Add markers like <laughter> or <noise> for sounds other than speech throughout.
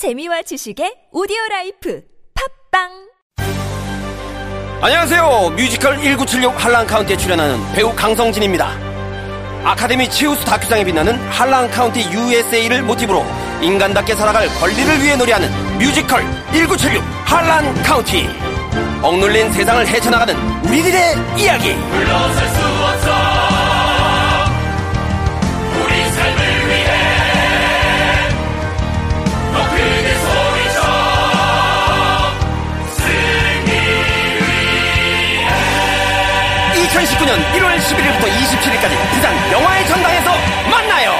재미와 지식의 오디오 라이프 팟빵 안녕하세요. 뮤지컬 1976 할란카운티에 출연하는 배우 강성진입니다. 아카데미 최우수 다큐상에 빛나는 할란카운티 USA를 모티브로 인간답게 살아갈 권리를 위해 노래하는 뮤지컬 1976 할란카운티. 억눌린 세상을 헤쳐나가는 우리들의 이야기. 물러설 수 2019년 1월 11일부터 27일까지 부산 영화의 전당에서 만나요.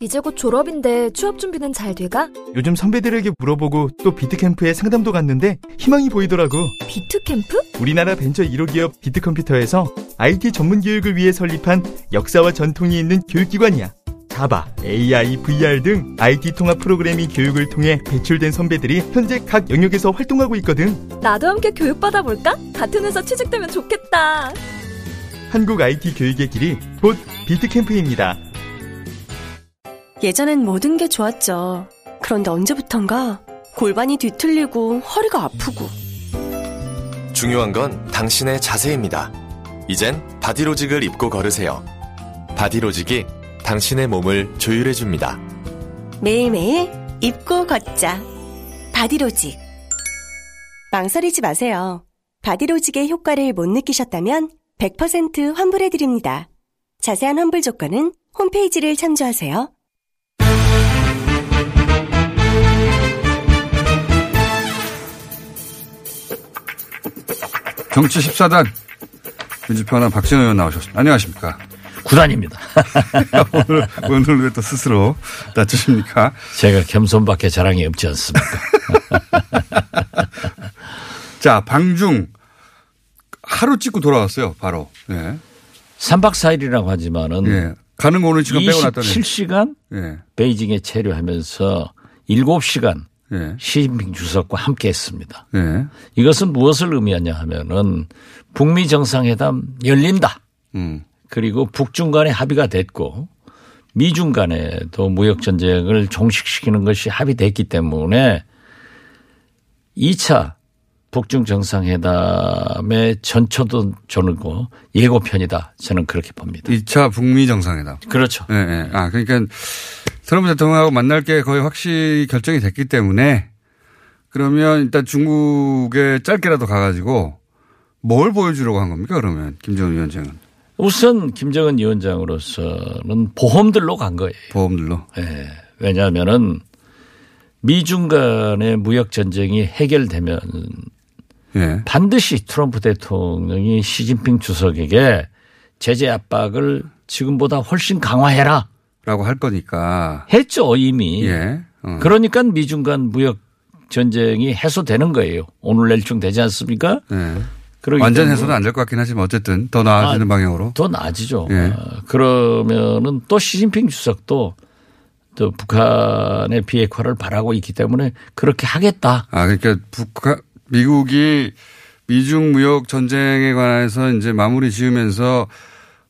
이제 곧 졸업인데 취업 준비는 잘 돼가? 요즘 선배들에게 물어보고 또 비트캠프에 상담도 갔는데 희망이 보이더라고. 비트캠프? 우리나라 벤처 1호 기업 비트컴퓨터에서 IT 전문 교육을 위해 설립한 역사와 전통이 있는 교육기관이야. 자바, AI, VR 등 IT 통합 프로그래밍 교육을 통해 배출된 선배들이 현재 각 영역에서 활동하고 있거든. 나도 함께 교육받아 볼까? 같은 회사 취직되면 좋겠다. 한국 IT 교육의 길이 곧 비트캠프입니다. 예전엔 모든 게 좋았죠. 그런데 언제부턴가 골반이 뒤틀리고 허리가 아프고 중요한 건 당신의 자세입니다. 이젠 바디로직을 입고 걸으세요. 바디로직이 당신의 몸을 조율해 줍니다. 매일매일 입고 걷자. 바디로직. 망설이지 마세요. 바디로직의 효과를 못 느끼셨다면 100% 환불해 드립니다. 자세한 환불 조건은 홈페이지를 참조하세요. 정치 14단 민주평화 박진호 의원 나오셨습니다. 안녕하십니까. 구단입니다. <laughs> 오늘, 오늘 왜 또 스스로 낮추십니까? 제가 겸손밖에 자랑이 없지 않습니까? <laughs> 자, 방중 하루 찍고 돌아왔어요. 바로. 예. 3박 4일이라고 하지만은 예. 가는 거 오늘 지금 빼고 놨더니. 27시간 예. 베이징에 체류하면서 7시간 예. 시진핑 주석과 함께 했습니다. 예. 이것은 무엇을 의미하냐 하면은 북미 정상회담 열린다. 음. 그리고 북중 간에 합의가 됐고 미중 간에도 무역 전쟁을 종식시키는 것이 합의됐기 때문에 2차 북중 정상회담의 전초도 저는고 예고편이다. 저는 그렇게 봅니다. 2차 북미 정상회담. 그렇죠. 예, 예. 아, 그러니까 트럼프 대통령하고 만날 게 거의 확실히 결정이 됐기 때문에 그러면 일단 중국에 짧게라도 가가지고 뭘 보여주려고 한 겁니까? 그러면 김정은 위원장은. 우선 김정은 위원장으로서는 보험들로 간 거예요. 보험들로. 예. 왜냐하면은 미중 간의 무역 전쟁이 해결되면 예. 반드시 트럼프 대통령이 시진핑 주석에게 제재 압박을 지금보다 훨씬 강화해라. 라고 할 거니까. 했죠, 이미. 예. 어. 그러니까 미중 간 무역 전쟁이 해소되는 거예요. 오늘 내일쯤 되지 않습니까? 예. 완전 해소는 안 될 것 같긴 하지만 어쨌든 더 나아지는 아, 방향으로. 더 나아지죠. 예. 어, 그러면은 또 시진핑 주석도 또 북한의 비핵화를 바라고 있기 때문에 그렇게 하겠다. 아, 그러니까 북한, 미국이 미중 무역 전쟁에 관해서 이제 마무리 지으면서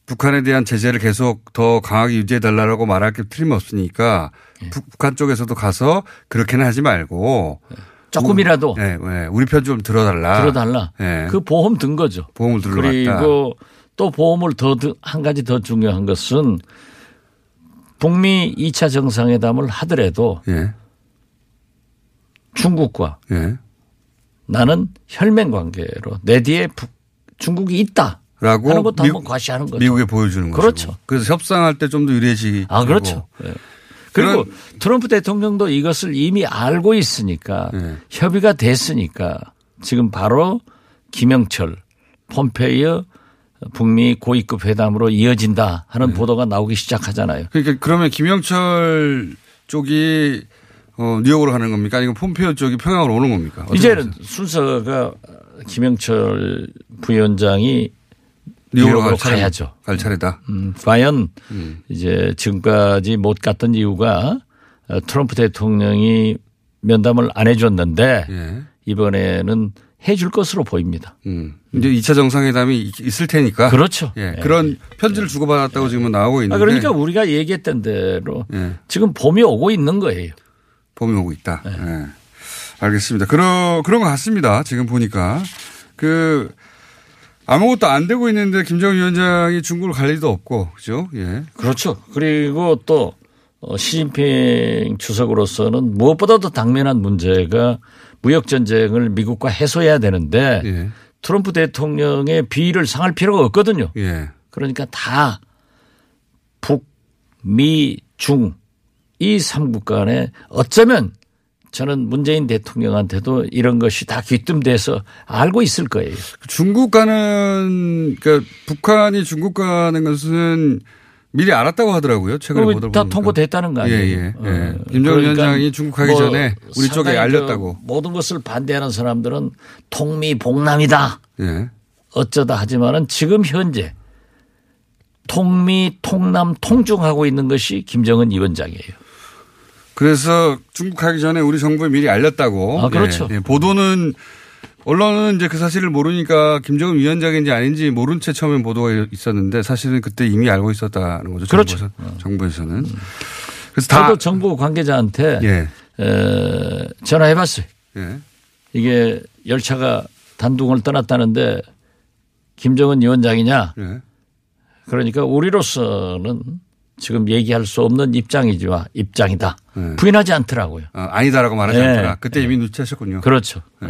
북한에 대한 제재를 계속 더 강하게 유지해 달라고 말할 게 틀림없으니까 예. 북한 쪽에서도 가서 그렇게는 하지 말고 조금이라도 네, 네. 우리 편 좀 들어달라. 들어달라. 네. 그 보험 든 거죠. 보험을 들러갔다. 그리고 또 보험을 더 한 가지 더 중요한 것은 북미 2차 정상회담을 하더라도 예. 중국과 예. 나는 혈맹 관계로 내 뒤에 북- 중국이 있다. 라고 하는 것도 미국- 한번 과시하는 거죠. 미국에 보여주는 거죠. 그렇죠. 그래서 협상할 때 좀 더 유리해지기. 아, 그렇죠. 예. 그리고 트럼프 대통령도 이것을 이미 알고 있으니까 네. 협의가 됐으니까 지금 바로 김영철, 폼페이어 북미 고위급 회담으로 이어진다 하는 네. 보도가 나오기 시작하잖아요. 그러니까 그러면 김영철 쪽이 어, 뉴욕으로 가는 겁니까? 아니면 폼페이오 쪽이 평양으로 오는 겁니까? 이제는? 순서가 김영철 부위원장이 뉴욕으로 차례- 가야죠. 갈 차례다. 음, 과연 음. 이제 지금까지 못 갔던 이유가 어, 트럼프 대통령이 면담을 안 해줬는데 예. 이번에는 해줄 것으로 보입니다. 음. 이제 2차 정상회담이 있- 있을 테니까. 그렇죠. 예. 예. 그런 편지를 주고받았다고 지금 나오고 있는데. 아, 그러니까 우리가 얘기했던 대로 예. 지금 봄이 오고 있는 거예요. 봄이 오고 있다. 네. 예. 알겠습니다. 그런, 그런 것 같습니다. 지금 보니까. 그, 아무것도 안 되고 있는데 김정은 위원장이 중국을 갈 일도 없고, 그죠? 예. 그렇죠. 그리고 또 어, 시진핑 주석으로서는 무엇보다도 당면한 문제가 무역 전쟁을 미국과 해소해야 되는데 예. 트럼프 대통령의 비위를 상할 필요가 없거든요. 예. 그러니까 다 북, 미, 중 이 삼국 간에 어쩌면 저는 문재인 대통령한테도 이런 것이 다 귀뜸돼서 알고 있을 거예요. 중국 가는, 그러니까 북한이 중국 가는 것은 미리 알았다고 하더라고요. 최근에 보다 다 보니까. 통보됐다는 거 아니에요? 예, 예, 예. 어, 김정은 그러니까 위원장이 중국 가기 뭐 전에 우리 쪽에 알렸다고. 그 모든 것을 반대하는 사람들은 통미봉남이다. 예. 어쩌다 하지만은 지금 현재 통미, 통남, 통중하고 있는 것이 김정은 위원장이에요. 그래서 중국 가기 전에 우리 정부에 미리 알렸다고. 아, 그렇죠. 예, 예. 보도는 언론은 이제 그 사실을 모르니까 김정은 위원장인지 아닌지 모른 채 처음에 보도가 있었는데 사실은 그때 이미 알고 있었다는 거죠. 그렇죠. 정부에서, 정부에서는. 그래서 다 저도 정부 관계자한테 예. 에, 전화해봤어요. 예. 이게 열차가 단둥을 떠났다는데 김정은 위원장이냐? 예. 그러니까 우리로서는 지금 얘기할 수 없는 입장이지만 입장이다. 네. 부인하지 않더라고요. 아, 아니다라고 말하지 예. 않더라. 그때 이미 눈치채셨군요. 그렇죠. 예.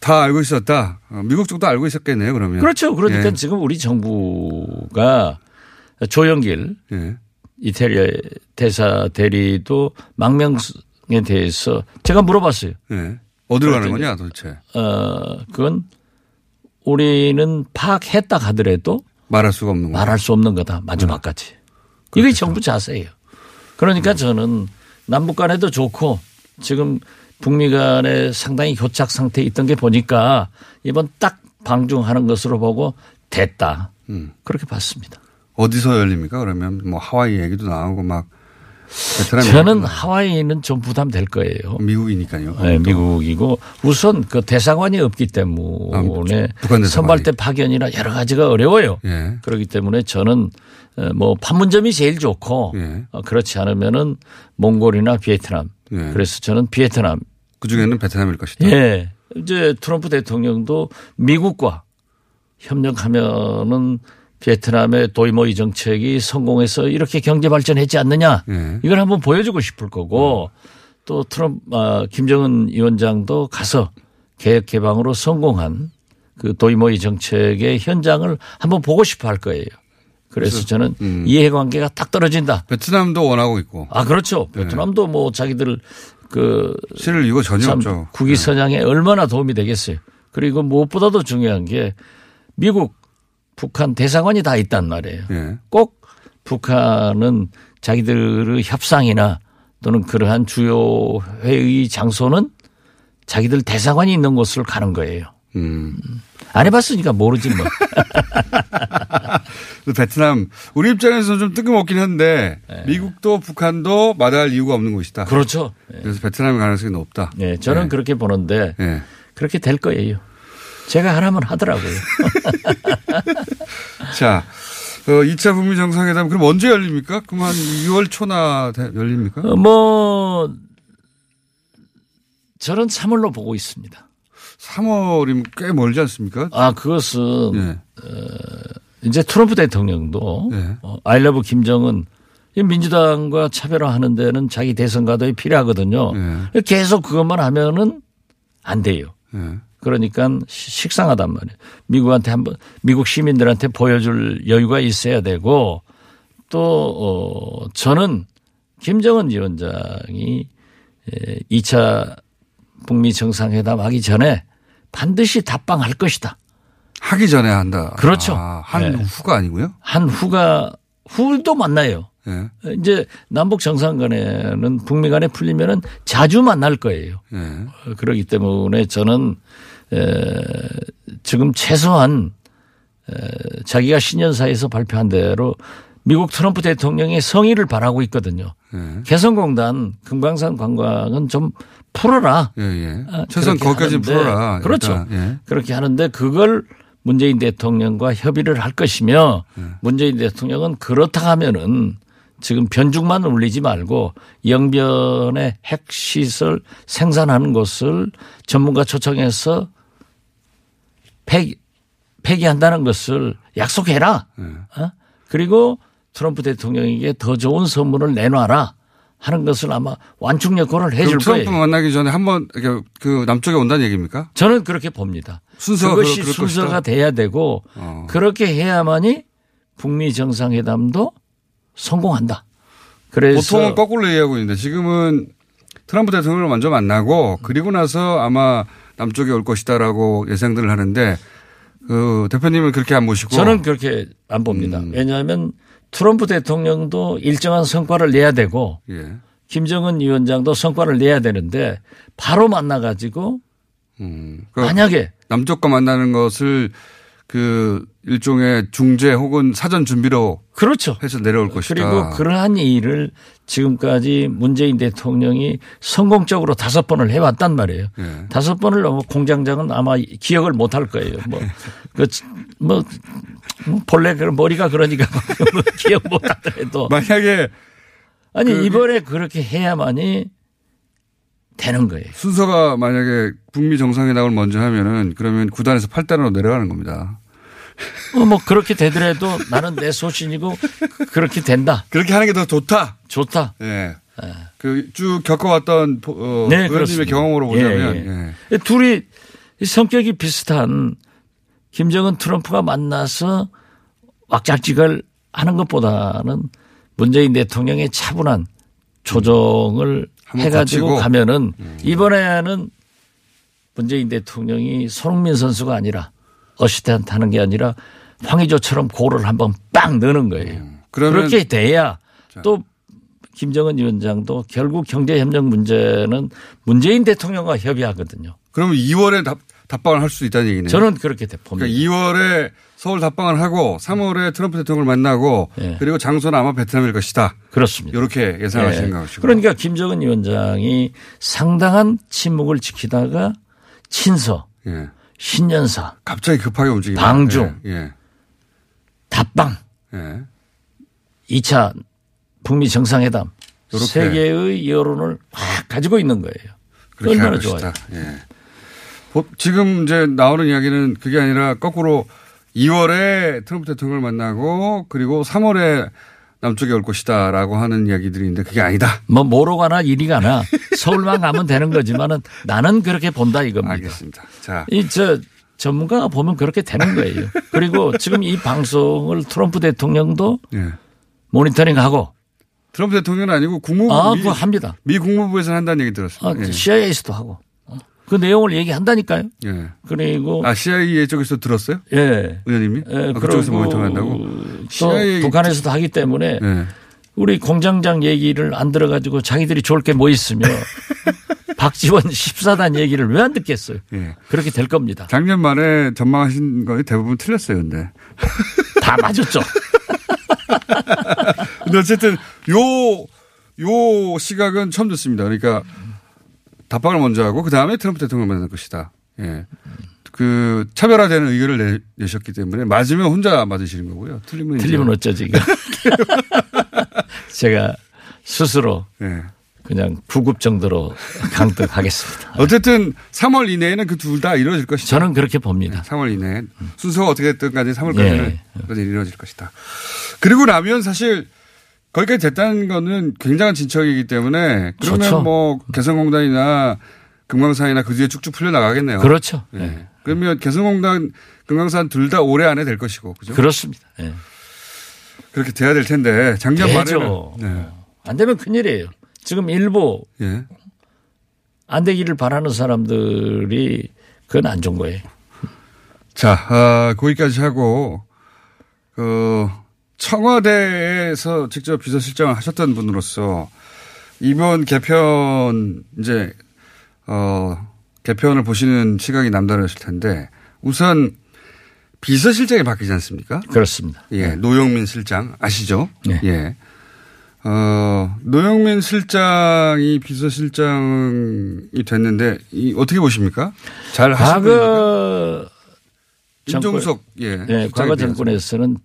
다 알고 있었다. 어, 미국 쪽도 알고 있었겠네요. 그러면. 그렇죠. 그러니까 예. 지금 우리 정부가 조영길 예. 이태리 대사 대리도 망명에 대해서 제가 물어봤어요. 예. 어디로 가는 거냐 도대체. 어, 그건 우리는 파악했다 하더라도 말할 수가 없는 거. 말할 수 없는 거다. 마지막까지. 이게 정부 자세예요. 그러니까 저는 남북 간에도 좋고 지금 북미 간에 상당히 교착 상태에 있던 게 보니까 이번 딱 방중하는 것으로 보고 됐다. 음. 그렇게 봤습니다. 어디서 열립니까? 그러면 뭐 하와이 얘기도 나오고 막 저는 하와이는 좀 부담될 거예요. 미국이니까요. 네, 미국이고 우선 그 대사관이 없기 아, 때문에 북한 대사관이. 선발대 파견이나 여러 가지가 어려워요. 예. 그렇기 때문에 저는 어, 뭐 판문점이 제일 좋고 예. 어, 그렇지 않으면은 몽골이나 베트남. 예. 그래서 저는 베트남. 그 중에는 베트남일 것이다. 예. 이제 트럼프 대통령도 미국과 협력하면은 베트남의 도이모이 정책이 성공해서 이렇게 경제 발전했지 않느냐. 예. 이걸 한번 보여주고 싶을 거고 또 트럼프, 아, 김정은 위원장도 가서 개혁 개방으로 성공한 그 도이모이 정책의 현장을 한번 보고 싶어 할 거예요. 그래서 저는 음. 이해관계가 딱 떨어진다. 베트남도 원하고 있고. 아, 그렇죠. 베트남도 뭐 자기들 그 실을 이거 전혀 참 없죠. 국위 선양에 얼마나 도움이 되겠어요. 그리고 무엇보다도 중요한 게 미국, 북한 대사관이 다 있단 말이에요. 예. 꼭 북한은 자기들의 협상이나 또는 그러한 주요 회의 장소는 자기들 대사관이 있는 곳을 가는 거예요. 음. 안 해봤으니까 모르지 뭐. <laughs> 베트남 우리 입장에서는 좀 뜬금없긴 한데 미국도 북한도 마다할 이유가 없는 곳이다. 네. 그렇죠. 그래서 베트남의 가능성이 높다. 네, 저는 네. 그렇게 보는데 예. 그렇게 될 거예요. 제가 하라면 하더라고요. <laughs> 자, 어, 2차 북미 정상회담 그럼 언제 열립니까? 그럼 한 6월 초나 돼- 열립니까? 어, 뭐 저는 3월로 보고 있습니다. 3월이면 꽤 멀지 않습니까? 아 그것은 예. 이제 트럼프 대통령도 예. 어, 아이러브 김정은 이 민주당과 차별화하는 데는 자기 대선 가도에 필요하거든요. 예. 계속 그것만 하면은 안 돼요. 예. 그러니까 시- 식상하단 말이에요. 미국한테 한번 미국 시민들한테 보여줄 여유가 있어야 되고 또 어, 저는 김정은 위원장이 2차 북미 정상회담 하기 전에 반드시 답방할 것이다. 하기 전에 한다. 그렇죠. 아, 한 네. 후가 아니고요? 한 후가 후도 만나요. 예. 이제 남북 정상 간에는 북미 간에 풀리면은 자주 만날 거예요. 예. 어, 그렇기 때문에 저는 에, 지금 최소한 에, 자기가 신년사에서 발표한 대로 미국 트럼프 대통령의 성의를 바라고 있거든요. 예. 개성공단 금강산 관광은 좀 풀어라. 예, 예. 아, 최소한 하는데 풀어라. 그렇죠. 예. 그렇게 하는데 그걸 문재인 대통령과 협의를 할 것이며 예. 문재인 대통령은 그렇다 하면은 지금 변죽만 울리지 말고 영변의 핵시설 생산하는 것을 전문가 초청해서 폐기, 폐기한다는 것을 약속해라. 예. 어? 그리고 트럼프 대통령에게 더 좋은 선물을 내놔라 하는 것을 아마 완충 역할을 해줄 트럼프 거예요. 만나기 전에 한번 그 남쪽에 온다는 얘기입니까? 저는 그렇게 봅니다. 순서가 그것이 순서가 것이다? 돼야 되고 어. 그렇게 해야만이 북미 정상회담도 성공한다. 그래서 보통은 거꾸로 얘기하고 있는데 지금은 트럼프 대통령을 먼저 만나고 그리고 나서 아마 남쪽에 올 것이다라고 예상들을 하는데 그 대표님은 그렇게 안 보시고 저는 그렇게 안 봅니다. 음. 왜냐하면 트럼프 대통령도 일정한 성과를 내야 되고 예. 김정은 위원장도 성과를 내야 되는데 바로 만나 가지고 음. 그 만약에 남쪽과 만나는 것을 그 일종의 중재 혹은 사전 준비로 그렇죠. 해서 내려올 것이다. 그리고 그러한 일을 지금까지 문재인 대통령이 성공적으로 다섯 번을 해왔단 말이에요. 예. 다섯 번을 넘어 공장장은 아마 기억을 못 할 거예요. 뭐, <laughs> 그, 뭐, 뭐 본래 그 머리가 그러니까 <laughs> 뭐 기억 못 하더라도. 만약에 아니, 그- 이번에 그렇게 해야만이 되는 거예요. 순서가 만약에 북미 정상회담을 먼저 하면은 그러면 구단에서 8단으로 내려가는 겁니다. 어, 뭐 그렇게 되더라도 나는 내 소신이고 그렇게 된다. 그렇게 하는 게 더 좋다. 좋다. 예. 그쭉 겪어왔던 어, 네, 의원님의. 경험으로 보자면 예, 예. 둘이 성격이 비슷한 김정은 트럼프가 만나서 왁작지കൾ 하는 것보다는 문재인 대통령의 차분한 조정을 한번 해가지고 거치고. 음. 가면은 이번에는 문재인 대통령이 손흥민 선수가 아니라 어시스트한테 하는 게 아니라 황의조처럼 고를 한번 빵 넣는 거예요. 음. 그렇게 돼야 또 김정은 위원장도 결국 경제협력 문제는 문재인 대통령과 협의하거든요. 그러면 2월에 답, 답방을 할 수 있다는 얘기네요. 저는 그렇게 봅니다. 그러니까 2월에 서울 답방을 하고 3월에 트럼프 대통령을 만나고 예. 그리고 장소는 아마 베트남일 것이다. 그렇습니다. 이렇게 예상하시는 예. 것이고. 그러니까 김정은 위원장이 상당한 침묵을 지키다가 친서, 예. 신년사, 갑자기 급하게 움직이는 방중. 예. 답방, 예. 예. 2차 북미 정상회담 요렇게. 세계의 여론을 확 가지고 있는 거예요. 얼마나 할 좋아요. 예. 보- 지금 이제 나오는 이야기는 그게 아니라 거꾸로 2월에 트럼프 대통령을 만나고 그리고 3월에 남쪽에 올 것이다라고 하는 이야기들인데 그게 아니다. 뭐 뭐로 가나 이리 가나 <laughs> 서울만 가면 되는 거지만은 나는 그렇게 본다 이겁니다. 알겠습니다. 자, 이 저 전문가가 보면 그렇게 되는 거예요. 그리고 지금 이 방송을 트럼프 대통령도 예. 모니터링하고 트럼프 대통령은 아니고 국무부 아, 미, 합니다. 미 국무부에서 한다는 얘기 들었습니다. 아, 예. CIA에서도 하고 어. 그 내용을 얘기한다니까요. 예. 그리고 아 CIA 쪽에서 들었어요? 예. 의원님이? 예, 아, 그쪽에서 모니터링한다고? 또 CIA 북한에서도 하기 때문에 예. 우리 공장장 얘기를 안 들어가지고 자기들이 좋을 게 뭐 있으며 <laughs> 박지원 14단 얘기를 왜 안 듣겠어요. 예. 그렇게 될 겁니다. 작년 말에 전망하신 거에 대부분 틀렸어요, 근데. <laughs> 다 맞았죠. <laughs> 근데 어쨌든 요, 요 시각은 처음 듣습니다. 그러니까 답방을 먼저 하고 그 다음에 트럼프 대통령을 만날 것이다. 예. 그 차별화되는 의견을 내, 내셨기 때문에 맞으면 혼자 맞으시는 거고요. 틀리면 틀리면 어쩌지 이거. 제가 스스로 예. 그냥 구급 정도로 <laughs> 강등하겠습니다. <laughs> 어쨌든 3월 이내에는 그 둘 다 이루어질 것이다. 저는 그렇게 봅니다. 3월 이내 순서가 어떻게 됐든 간에 3월까지는 예. 이루어질 것이다. 그리고 나면 사실 거기까지 됐다는 거는 굉장한 진척이기 때문에 그러면 좋죠. 뭐 개성공단이나 금강산이나 그 뒤에 쭉쭉 풀려 나가겠네요. 그렇죠. 예. 예. 그러면 개성공단, 금강산 둘 다 올해 안에 될 것이고 그죠? 그렇습니다. 예. 그렇게 돼야 될 텐데 작년 되죠. 말에는 네. 안 되면 큰일이에요. 지금 일부 예. 안 되기를 바라는 사람들이 그건 안 좋은 거예요. 자, 아, 거기까지 하고, 그, 청와대에서 직접 비서실장을 하셨던 분으로서 이번 개편, 이제, 어, 개편을 보시는 시각이 남다르실 텐데 우선 비서실장이 바뀌지 않습니까? 그렇습니다. 예, 노영민 실장 아시죠? 네. 예. 어, 노영민 실장이 비서실장이 됐는데 이 어떻게 보십니까? 잘 하신? 과거 임종석 예. 네, 과거. 정권에서는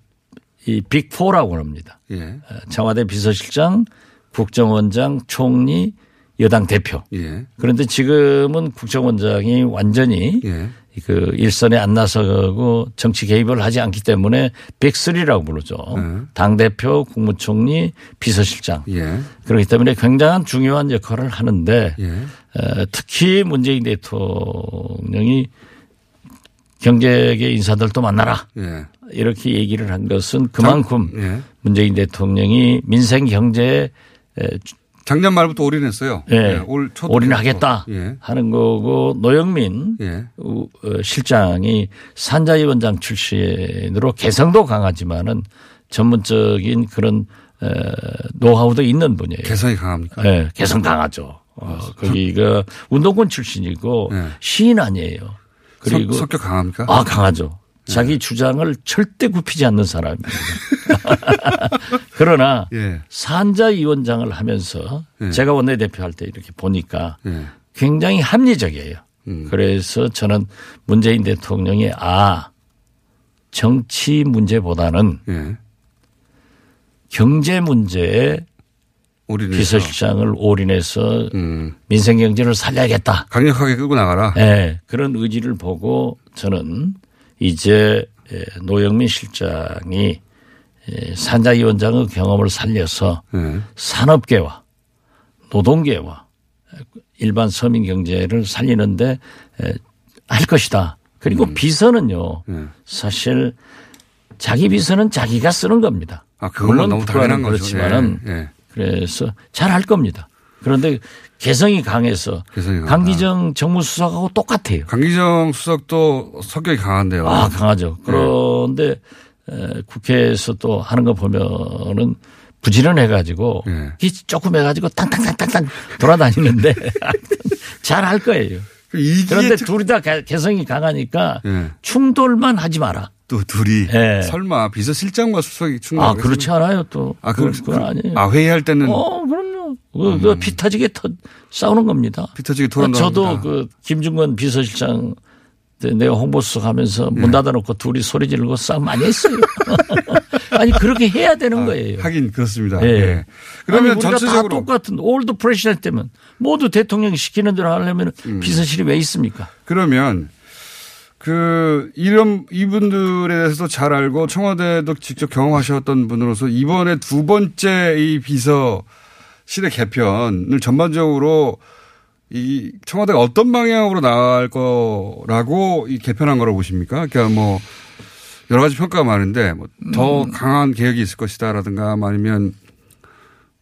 이 빅4라고 합니다. 예. 청와대 비서실장, 국정원장, 총리, 여당 대표. 예. 그런데 지금은 국정원장이 완전히 예. 그 일선에 안 나서고 정치 개입을 하지 않기 때문에 빅3라고 부르죠. 네. 당대표, 국무총리, 비서실장. 예. 그렇기 때문에 굉장한 중요한 역할을 하는데 예. 어, 특히 문재인 대통령이 경제계 인사들도 만나라. 예. 이렇게 얘기를 한 것은 그만큼 예. 문재인 대통령이 민생 경제에 작년 말부터 올인했어요. 예, 올 초도 올인하겠다 예. 하는 거고 노영민 예. 우- 어, 실장이 산자위원장 출신으로 개성도 강하지만은 전문적인 그런 어, 노하우도 있는 분이에요. 개성이 강합니까? 네, 개성 강하죠. 어, 거기가 운동권 출신이고 네. 시인 아니에요. 그리고 성, 성격 강합니까? 아 강하죠. 자기 주장을 절대 굽히지 않는 사람입니다. <laughs> 그러나 예. 산자위원장을 하면서 예. 제가 원내대표 할 때 이렇게 보니까 예. 굉장히 합리적이에요. 음. 그래서 저는 문재인 대통령이 아 정치 문제보다는 예. 경제 문제에 올인해서. 비서실장을 올인해서 음. 민생 경제를 살려야겠다. 강력하게 끌고 나가라. 예, 그런 의지를 보고 저는 이제 예, 노영민 실장이 예, 산자위원장의 경험을 살려서 예. 산업계와 노동계와 일반 서민 경제를 살리는데 에, 할 것이다. 그리고 비서는요. 예. 사실 자기 비서는 자기가 쓰는 겁니다. 아, 그건 물론 너무 당연한 거죠. 그렇지만은 예, 예. 그래서 잘 할 겁니다. 그런데 개성이 강해서 개성이. 강기정 정무 수석하고 똑같아요. 강기정 수석도 성격이 강한데요. 아, 강하죠. 그런데 에, 국회에서 또 하는 거 보면은 부지런해 가지고 예. 조금 해 가지고 땅땅땅땅땅 돌아다니는데 <laughs> 잘 할 거예요. 그 그런데 특- 둘이 다 가- 개성이 강하니까 예. 충돌만 하지 마라. 또 둘이 예. 설마 비서실장과 수석이 충돌 아, 그렇지 않아요 또. 아, 그, 그건 아니에요. 아, 회의할 때는 어, 그럼요. 그, 그 피터지게 터, 싸우는 겁니다. 피터지게 토론도 저도 합니다. 그 김중건 비서실장 때 내가 홍보수석 하면서 예. 문 닫아놓고 둘이 소리 지르고 싸움 많이 했어요. <laughs> 아니 그렇게 해야 되는 거예요. 하긴 그렇습니다. 예. 예. 그러면 아니, 우리가 다 전체적으로 똑같은 All the President's Men 모두 대통령이 시키는 대로 하려면 음. 비서실이 왜 있습니까? 그러면 그 이런 이분들에 대해서도 잘 알고 청와대도 직접 경험하셨던 분으로서 이번에 두 번째 이 비서실의 개편을 전반적으로 이 청와대가 어떤 방향으로 나갈 거라고 이 개편한 거라고 보십니까? 그러니까 뭐 여러 가지 평가가 많은데 뭐더 강한 개혁이 있을 것이다라든가 뭐 아니면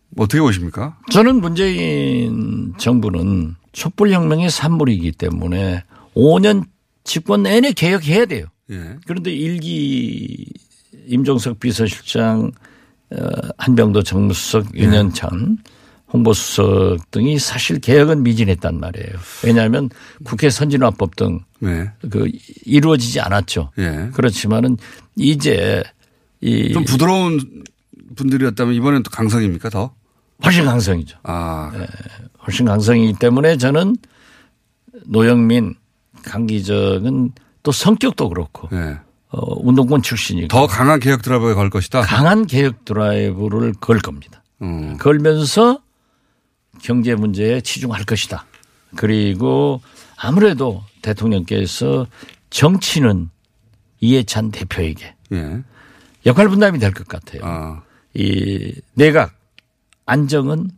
뭐 어떻게 보십니까? 저는 문재인 정부는 촛불혁명의 산물이기 때문에 5년 집권 내내 개혁해야 돼요. 예. 그런데 일기 임종석 비서실장, 어, 한병도 정무수석, 윤현찬 홍보수석 등이 사실 개혁은 미진했단 말이에요. 왜냐하면 국회 선진화법 등 네. 그 이루어지지 않았죠. 예. 그렇지만은 이제 이좀 부드러운 분들이었다면 이번엔 또 강성입니까 더? 훨씬 강성이죠. 아, 훨씬 강성이기 때문에 저는 노영민, 강기정은 또 성격도 그렇고 네. 어, 운동권 출신이고 더 강한 개혁 드라이브에 걸 것이다. 강한 개혁 드라이브를 걸 겁니다. 음. 걸면서 경제 문제에 치중할 것이다. 그리고 아무래도 대통령께서 정치는 이해찬 대표에게 예. 역할 분담이 될 것 같아요. 아, 이 내각 안정은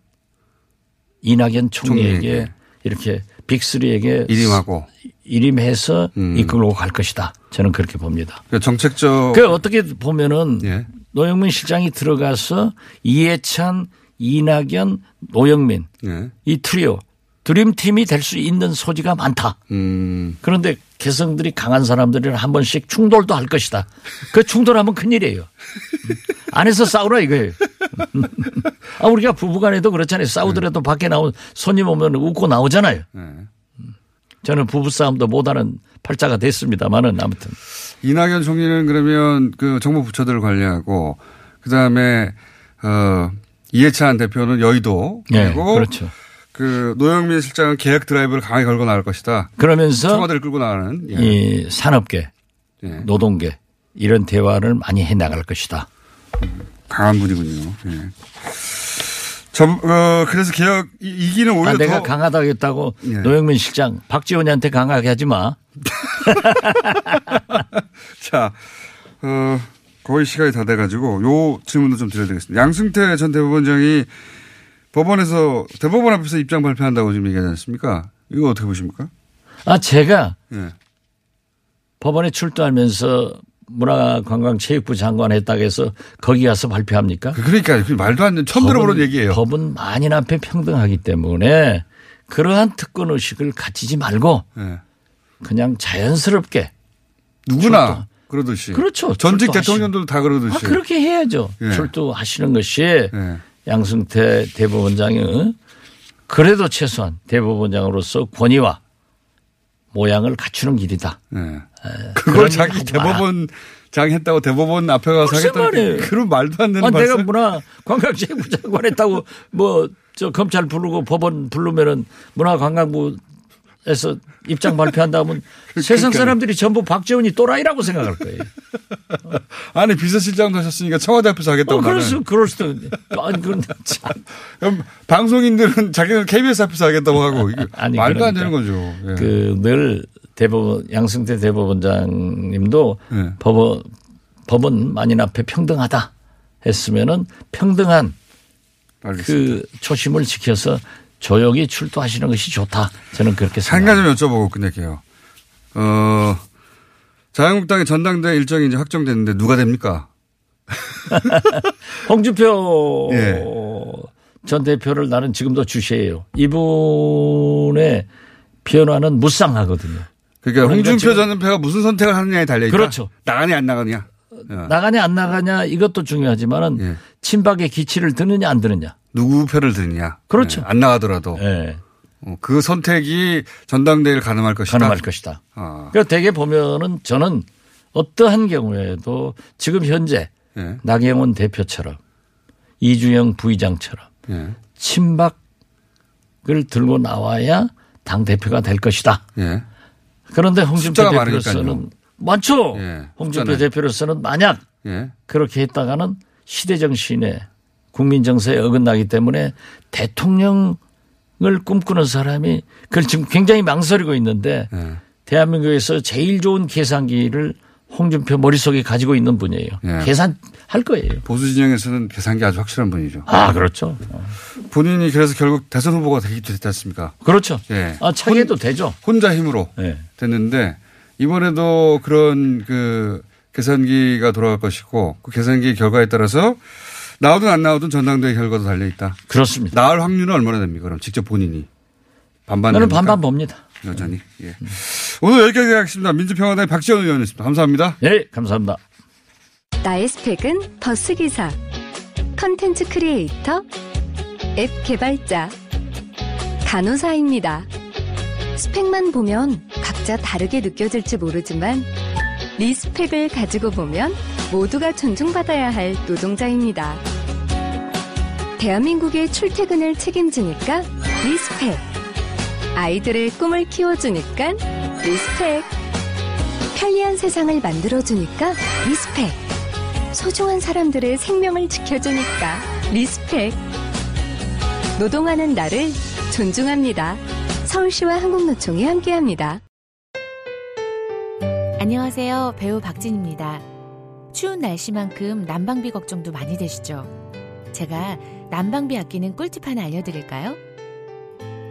이낙연 총리에게 총리에게. 이렇게 빅3에게 일임하고 일임해서 음. 이끌고 갈 것이다. 저는 그렇게 봅니다. 그 정책적 그 어떻게 보면은 예. 노영민 실장이 들어가서 이해찬, 이낙연, 노영민 예. 이 트리오 드림팀이 될 수 있는 소지가 많다. 음. 그런데 개성들이 강한 사람들이랑 한 번씩 충돌도 할 것이다. 그 충돌하면 큰일이에요. 안에서 싸우라 이거예요. <laughs> 아, 우리가 부부간에도 그렇잖아요. 싸우더라도 밖에 나온 손님 오면 웃고 나오잖아요. 예. 저는 부부싸움도 못하는 팔자가 됐습니다만은 아무튼. 이낙연 총리는 그러면 그 정부 부처들을 관리하고 그 다음에 어 이해찬 대표는 여의도 네, 그리고 그렇죠. 그 노영민 실장은 계약 드라이브를 강하게 걸고 나갈 것이다. 그러면서 청와대를 끌고 나가는 예. 이 산업계, 예. 노동계 이런 대화를 많이 해 나갈 것이다. 강한 분이군요. 예. 점, 어, 그래서 개혁 이- 이기는 오히려 아, 내가 더 강하다고 했다고 예. 노영민 실장 박지원이한테 강하게 하지 마. <laughs> 자, 어, 거의 시간이 다 돼가지고 요 질문도 좀 드려야 되겠습니다. 양승태 전 대법원장이 법원에서 대법원 앞에서 입장 발표한다고 지금 얘기하지 않습니까? 이거 어떻게 보십니까? 아 제가 예. 법원에 출두하면서 문화관광체육부 장관 했다고 해서 거기 가서 발표합니까? 그러니까 그 말도 안 되는 처음 들어보는 얘기예요. 법은 만인 앞에 평등하기 때문에 그러한 특권 의식을 가지지 말고 예. 그냥 자연스럽게 누구나 그러듯이. 그렇죠. 전직 대통령들도 다 그러듯이. 아, 그렇게 해야죠. 예. 출두하시는 것이 예. 양승태 대법원장이 어? 그래도 최소한 대법원장으로서 권위와 모양을 갖추는 길이다. 그걸 자기. 대법원 장 했다고 대법원 앞에 가서 하겠다는 그런 말도 안 되는 아, 내가. 문화 관광체육부 장관 했다고 뭐 저 검찰 부르고 법원 부르면은 문화관광부에서 입장 발표한다 하면 <laughs> 세상 사람들이 전부 박재훈이 또라이라고 생각할 거예요. <laughs> 아니 비서실장도 하셨으니까 청와대 앞에서 하겠다고 어, 그럴 수. 그럴 수도. 아니, 그런데 참. <laughs> 그럼 방송인들은 자기는 KBS 앞에서 하겠다고 하고 아니, 말도 안 그러니까. 되는 거죠. 예. 그늘 대법원, 양승태 대법원장님도 네. 법원, 법은 만인 앞에 평등하다 했으면은 평등한 알겠습니다. 그 초심을 지켜서 조용히 출두하시는 것이 좋다. 저는 그렇게 한 가지 생각합니다. 좀 여쭤보고 끝낼게요. 어, 자유한국당의 전당대 일정이 이제 확정됐는데 누가 됩니까? <laughs> 홍준표 예. 전 대표를 나는 지금도 주시해요. 이분의 변화는 무쌍하거든요. 그러니까 홍준표 전 대표가 무슨 선택을 하느냐에 달려 있다. 그렇죠. 나가냐 안 나가냐. 어. 나가냐 안 나가냐 이것도 중요하지만은 예. 친박의 기치를 드느냐 안 드느냐. 누구 표를 드느냐. 그렇죠. 예, 안 나가더라도 예. 어, 그 선택이 전당대회를 가늠할 것이다. 가능할 것이다. 아, 그러니까 대개 보면은 저는 어떠한 경우에도 지금 현재 예. 나경원 대표처럼 이주영 부의장처럼 예. 친박을 들고 나와야 당 대표가 될 것이다. 예. 그런데 홍준표 대표로서는 많으니까요. 많죠. 예, 홍준표 숫자는. 대표로서는 만약 예. 그렇게 했다가는 시대 정신에 국민 정서에 어긋나기 때문에 대통령을 꿈꾸는 사람이 그걸 지금 굉장히 망설이고 있는데 예. 대한민국에서 제일 좋은 계산기를 홍준표 머릿속에 가지고 있는 분이에요. 예. 계산할 거예요. 보수 진영에서는 계산기 아주 확실한 분이죠. 아, 그렇죠. 본인이 그래서 결국 대선 후보가 되기도 됐지 않습니까? 그렇죠. 예. 아, 차기도 되죠. 혼자 힘으로 예. 됐는데 이번에도 그런 그 계산기가 돌아갈 것이고 그 계산기 결과에 따라서 나오든 안 나오든 전당대회 결과도 달려 있다. 그렇습니다. 나올 확률은 얼마나 됩니까? 그럼 직접 본인이 반반 나는 됩니까? 반반 봅니다. 여전히. 예. 오늘 여기까지 하겠습니다. 민주평화당의 박지원 의원이었습니다. 감사합니다. 네, 감사합니다. 나의 스펙은 버스기사, 컨텐츠 크리에이터, 앱 개발자, 간호사입니다. 스펙만 보면 각자 다르게 느껴질지 모르지만 respect을 가지고 보면 모두가 존중받아야 할 노동자입니다. 대한민국의 출퇴근을 책임지니까 respect. 아이들의 꿈을 키워주니까 respect. 편리한 세상을 만들어주니까 respect. 소중한 사람들의 생명을 지켜주니까 Respect. 노동하는 나를 존중합니다. 서울시와 한국노총이 함께합니다. 안녕하세요. 배우 박진입니다. 추운 날씨만큼 난방비 걱정도 많이 되시죠? 제가 난방비 아끼는 꿀팁 하나 알려드릴까요?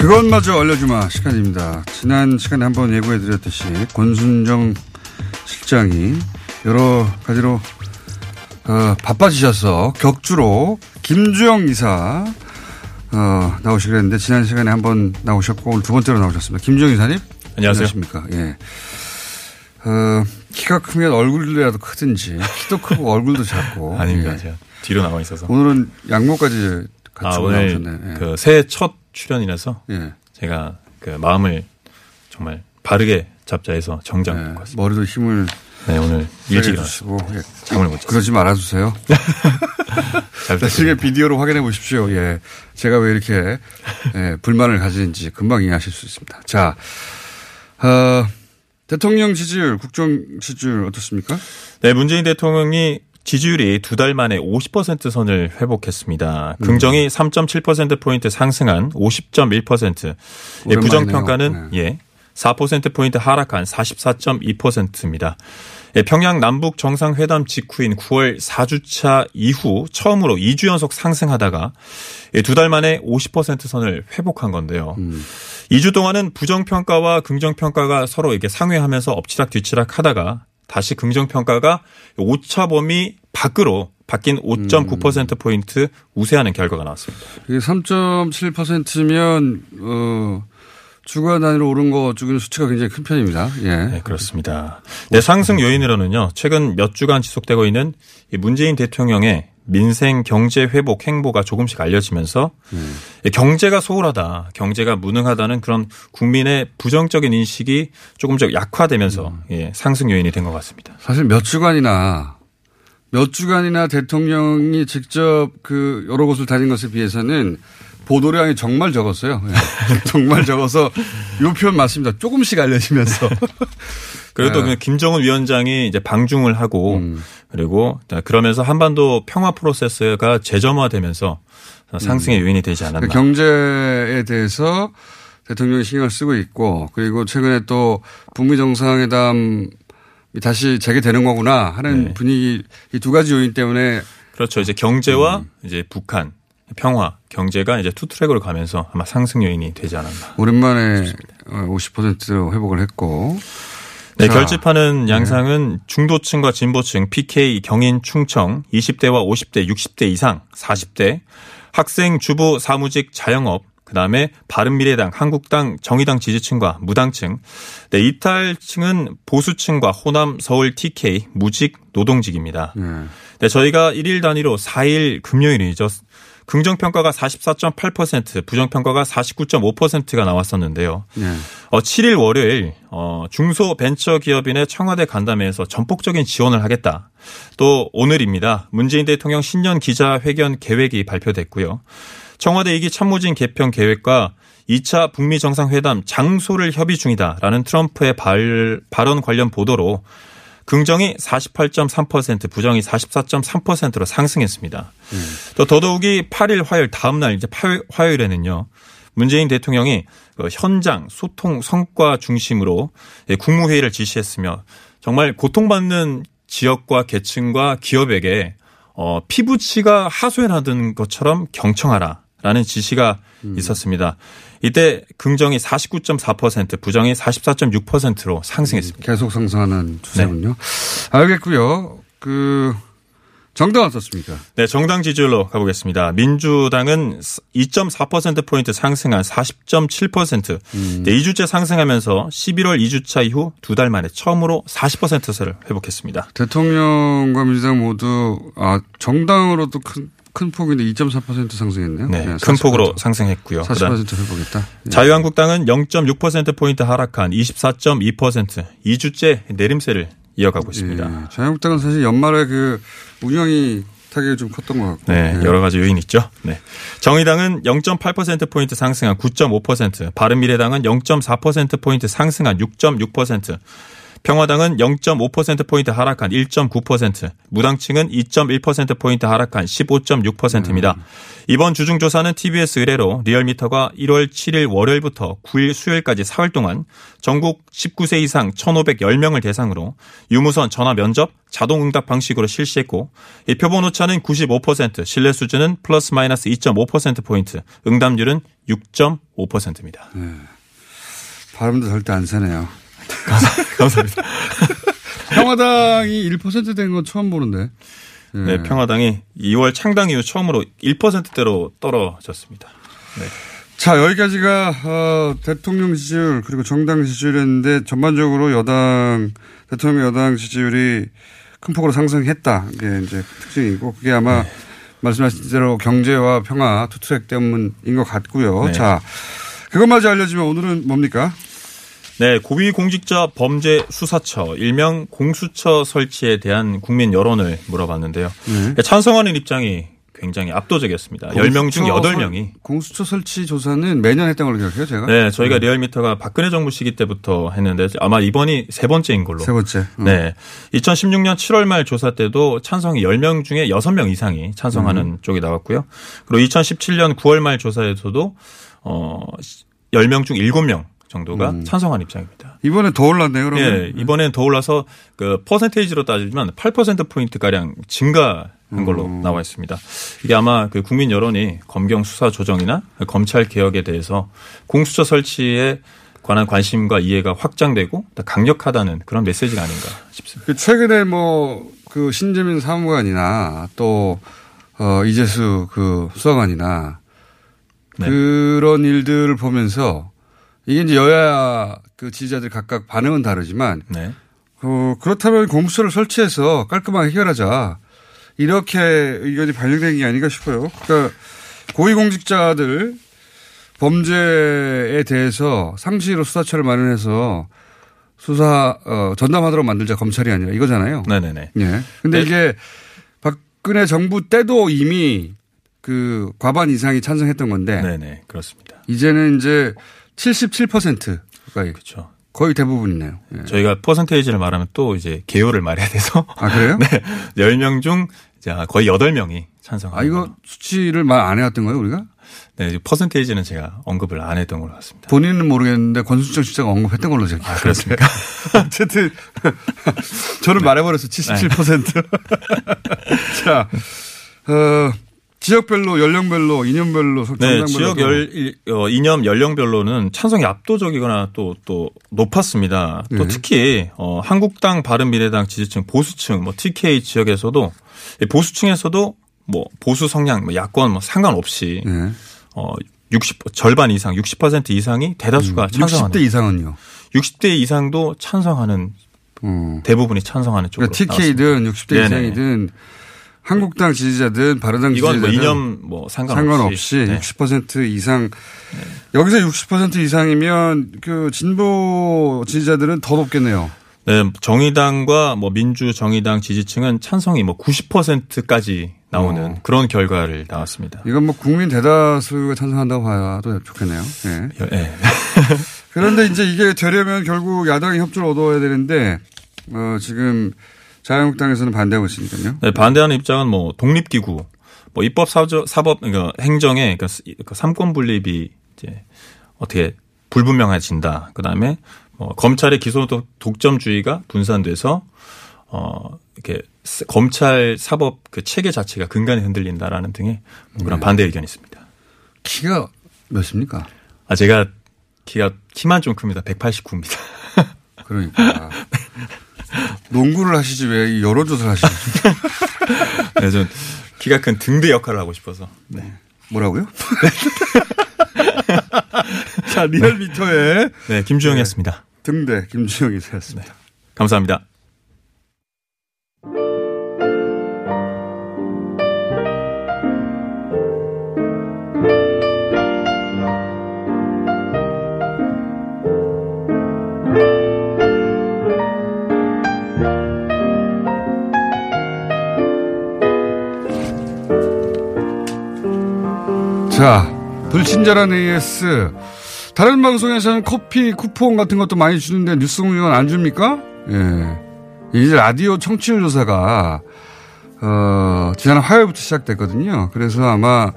그것마저 알려주마 시간입니다. 지난 시간에 한번 예고해드렸듯이 권순정 실장이 여러 가지로 어, 바빠지셔서 격주로 김주영 이사 어, 나오시기로 했는데 지난 시간에 한번 나오셨고 오늘 두 번째로 나오셨습니다. 김주영 이사님 안녕하세요. 안녕하십니까? 예. 어, 키가 크면 얼굴이라도 크든지 키도 크고 얼굴도 작고 <laughs> 아닙니다. 예. 제가 뒤로 나와 있어서. 오늘은 양모까지 아, 갖추고 오늘 나오셨네. 예. 그 새해 첫 출연이라서 예. 제가 그 마음을 정말 바르게 잡자 해서 정장 예. 입고 왔습니다. 머리도 힘을 네, 오늘 일찍. 주시고 예. 잠을 못 잤어요. 그러지 말아주세요. <laughs> 잘 나중에 비디오로 확인해 보십시오. 예. 제가 왜 이렇게 예, 불만을 가지는지 금방 이해하실 수 있습니다. 자, 어, 대통령 지지율, 국정 지지율 어떻습니까? 네, 문재인 대통령이 지지율이 두 달 만에 50% 선을 회복했습니다. 음. 긍정이 3.7%포인트 상승한 50.1%. 예, 오랜만이네요. 부정 평가는 예, 4%포인트 하락한 44.2%입니다. 예, 평양 남북 정상회담 직후인 9월 4주차 이후 처음으로 2주 연속 상승하다가 예, 두달 만에 50% 선을 회복한 건데요. 음. 2주 동안은 부정평가와 긍정평가가 서로 이렇게 상회하면서 엎치락 뒤치락 하다가 다시 긍정평가가 오차 범위 밖으로 바뀐 5.9%포인트 우세하는 결과가 나왔습니다. 이게 3.7%면, 어, 주간 단위로 오른 거 중에는 수치가 굉장히 큰 편입니다. 예. 네, 그렇습니다. 네, 상승 요인으로는요, 최근 몇 주간 지속되고 있는 이 문재인 대통령의 민생 경제 회복 행보가 조금씩 알려지면서 이 경제가 소홀하다, 경제가 무능하다는 그런 국민의 부정적인 인식이 조금씩 약화되면서 예, 상승 요인이 된 것 같습니다. 사실 몇 주간이나 몇 주간이나 대통령이 직접 그 여러 곳을 다닌 것에 비해서는 보도량이 정말 적었어요. 예. <laughs> 정말 적어서 요 표현 맞습니다. 조금씩 알려지면서. <laughs> 그래도 네. 그 김정은 위원장이 이제 방중을 하고 그리고 그러면서 한반도 평화 프로세스가 재점화되면서 상승의 요인이 되지 않았나. 그 경제에 대해서 대통령이 신경을 쓰고 있고 그리고 최근에 또 북미 정상회담이 다시 재개되는 거구나 하는 네. 분위기 이 두 가지 요인 때문에 그렇죠. 이제 경제와 음. 이제 북한 평화 경제가 이제 two track으로 가면서 아마 상승 요인이 되지 않았나. 오랜만에 50% 회복을 했고 네, 자, 결집하는 양상은 중도층과 진보층, PK, 경인, 충청, 20대와 50대, 60대 이상, 40대, 학생, 주부, 사무직, 자영업, 그 다음에 바른미래당, 한국당, 정의당 지지층과 무당층, 네, 이탈층은 보수층과 호남, 서울, TK, 무직, 노동직입니다. 예. 네, 저희가 1일 단위로 4일 금요일이죠. 긍정평가가 44.8%, 부정평가가 49.5%가 나왔었는데요. 예. 어, 7일 월요일 어, 중소벤처기업인의 청와대 간담회에서 전폭적인 지원을 하겠다. 또 오늘입니다. 문재인 대통령 신년 기자회견 계획이 발표됐고요. 청와대 2기 참모진 개편 계획과 2차 북미 정상회담 장소를 협의 중이다라는 트럼프의 발, 발언 관련 보도로 긍정이 48.3%, 부정이 44.3%로 상승했습니다. 또 더더욱이 8일 화요일 다음 날 이제 8일 화요일에는요. 문재인 대통령이 그 현장 소통 성과 중심으로 예, 국무회의를 지시했으며 정말 고통받는 지역과 계층과 기업에게 어, 피부치가 하소연하던 것처럼 경청하라라는 지시가 있었습니다. 이때 긍정이 49.4%, 부정이 44.6%로 상승했습니다. 계속 상승하는 추세군요. 알겠고요. 그 정당 어떻습니까? 네, 정당 지지율로 가보겠습니다. 민주당은 2.4%포인트 상승한 40.7%. 네, 2주째 상승하면서 11월 2주차 이후 두 달 만에 처음으로 40%를 회복했습니다. 대통령과 민주당 모두 아 정당으로도 큰, 큰 폭인데 2.4% 상승했네요. 네, 네, 큰 40%. 폭으로 상승했고요. 40% 회복했다. 네. 자유한국당은 0.6%포인트 하락한 24.2%. 2주째 내림세를 이어가고 있습니다. 예, 자유한국당은 사실 연말에 그 운영이 타격이 좀 컸던 것 같고. 네, 네. 여러 가지 요인이 있죠. 네. 정의당은 0.8%포인트 상승한 9.5%, 바른미래당은 0.4%포인트 상승한 6.6%, 평화당은 0.5%포인트 하락한 1.9%, 무당층은 2.1%포인트 하락한 15.6%입니다. 음. 이번 주중조사는 TBS 의뢰로 리얼미터가 1월 7일 월요일부터 9일 수요일까지 사흘 동안 전국 19세 이상 1,510명을 대상으로 유무선 전화 면접 자동 응답 방식으로 실시했고 이 표본 오차는 95%, 신뢰 수준은 플러스 마이너스 2.5%포인트, 응답률은 6.5%입니다. 발음도 절대 안 세네요. 감사합니다. <laughs> 평화당이 1%된 건 처음 보는데. 네, 평화당이 2월 창당 이후 처음으로 1%대로 떨어졌습니다. 네. 자, 여기까지가, 어, 대통령 지지율, 그리고 정당 지지율이었는데, 전반적으로 여당, 대통령 여당 지지율이 큰 폭으로 상승했다. 이게 이제 특징이고, 그게 아마 말씀하신 대로 경제와 평화 투트랙 때문인 것 같고요. 네. 자, 그것마저 알려주면 오늘은 뭡니까? 네, 고위공직자 범죄 수사처, 일명 공수처 설치에 대한 국민 여론을 물어봤는데요. 네. 찬성하는 입장이 굉장히 압도적이었습니다. 10명 중 공수처 8명이. 설- 공수처 설치 조사는 매년 했던 걸로 기억해요, 제가. 네, 저희가 리얼미터가 박근혜 정부 시기 때부터 했는데 아마 이번이 세 번째인 걸로. 세 번째. 음. 네. 2016년 7월 말 조사 때도 찬성이 10명 중에 6명 이상이 찬성하는 음. 쪽이 나왔고요. 그리고 2017년 9월 말 조사에서도 어 10명 중 7명 정도가 음. 찬성한 입장입니다. 이번에 더 올랐네요, 그러면. 예, 이번엔 더 올라서 그 퍼센테이지로 따지면 8% 포인트 가량 증가 한 걸로 음. 나와 있습니다. 이게 아마 그 국민 여론이 검경 수사 조정이나 검찰 개혁에 대해서 공수처 설치에 관한 관심과 이해가 확장되고 더 강력하다는 그런 메시지가 아닌가 싶습니다. 그 최근에 뭐 그 신재민 사무관이나 또 어, 이재수 그 수사관이나 네. 그런 일들을 보면서 이게 이제 여야 그 지지자들 각각 반응은 다르지만 네. 어, 그렇다면 공수처를 설치해서 깔끔하게 해결하자 이렇게 의견이 반영된 게 아닌가 싶어요. 그러니까 고위공직자들 범죄에 대해서 상시로 수사처를 마련해서 수사 어, 전담하도록 만들자 검찰이 아니라 이거잖아요. 네네네. 예. 근데 네. 이게 박근혜 정부 때도 이미 그 과반 이상이 찬성했던 건데 네네 그렇습니다. 이제는 이제 77% 가까이 그렇죠. 거의 대부분이네요. 예. 저희가 퍼센테이지를 말하면 또 이제 개요를 말해야 돼서 아 그래요? <laughs> 네. 10명 중 거의 8명이 찬성하는 아 이거 수치를 말 안 해왔던 거예요 우리가? 네, 퍼센테이지는 제가 언급을 안 했던 걸로 같습니다. 본인은 모르겠는데 권순정 씨가 언급했던 걸로 제가. 아, 그렇습니까? 어쨌든 <laughs> 저는 말해버려서 77%. <laughs> 자, 어, 지역별로 연령별로 이념별로 네, 지역 열, 어, 이념 연령별로는 찬성이 압도적이거나 또, 또 높았습니다. 또 네. 특히, 어, 한국당 바른미래당 지지층 보수층, 뭐 TK 지역에서도 이 보수층에서도 뭐 보수 성향, 뭐 야권 뭐 상관없이 네. 어, 60, 절반 이상, 60% 이상이 대다수가 찬성하는. 60대 이상은요. 60대 이상도 찬성하는 음. 대부분이 찬성하는 쪽으로. 그러니까 TK든 60대 네네. 이상이든 한국당 지지자든 바른당 뭐 지지자든 이념 뭐 상관없이. 상관없이 네. 60% 이상 여기서 60% 이상이면 그 진보 지지자들은 더 높겠네요. 네, 정의당과 뭐 민주 정의당 지지층은 찬성이 뭐 90%까지 나오는 어. 그런 결과를 나왔습니다. 이건 뭐 국민 대다수가 찬성한다고 봐도 좋겠네요. 예. 예. 그런데 이제 이게 되려면 결국 야당이 협조를 얻어야 되는데 어, 지금 자유한국당에서는 반대하고 있으니까요. 네, 반대하는 입장은 뭐 독립기구, 뭐 입법 사저, 사법 그러니까 행정의 그 스- 그 삼권 분립이 이제 어떻게 불분명해진다. 그다음에 뭐 검찰의 기소 독- 독점주의가 분산돼서 어 이렇게 스- 검찰 사법 그 체계 자체가 근간에 흔들린다라는 등의 뭐 그런 네. 반대 의견이 있습니다. 키가 몇입니까? 아 제가 키가 키만 좀 큽니다. 189입니다. <laughs> 그러니까 <laughs> 농구를 하시지 왜이 여론조사를 하시지? <laughs> 네, 전 키가 큰 등대 역할을 하고 싶어서. 네. 뭐라고요? <laughs> 자 리얼미터의 네, 김주영이었습니다. 등대 김주영이 되었습니다. 감사합니다. 자, 불친절한 AS. 다른 방송에서는 커피 쿠폰 같은 것도 많이 주는데 뉴스 공유는 안 줍니까? 예. 이제 라디오 청취율 조사가, 어, 지난 화요일부터 시작됐거든요. 그래서 아마,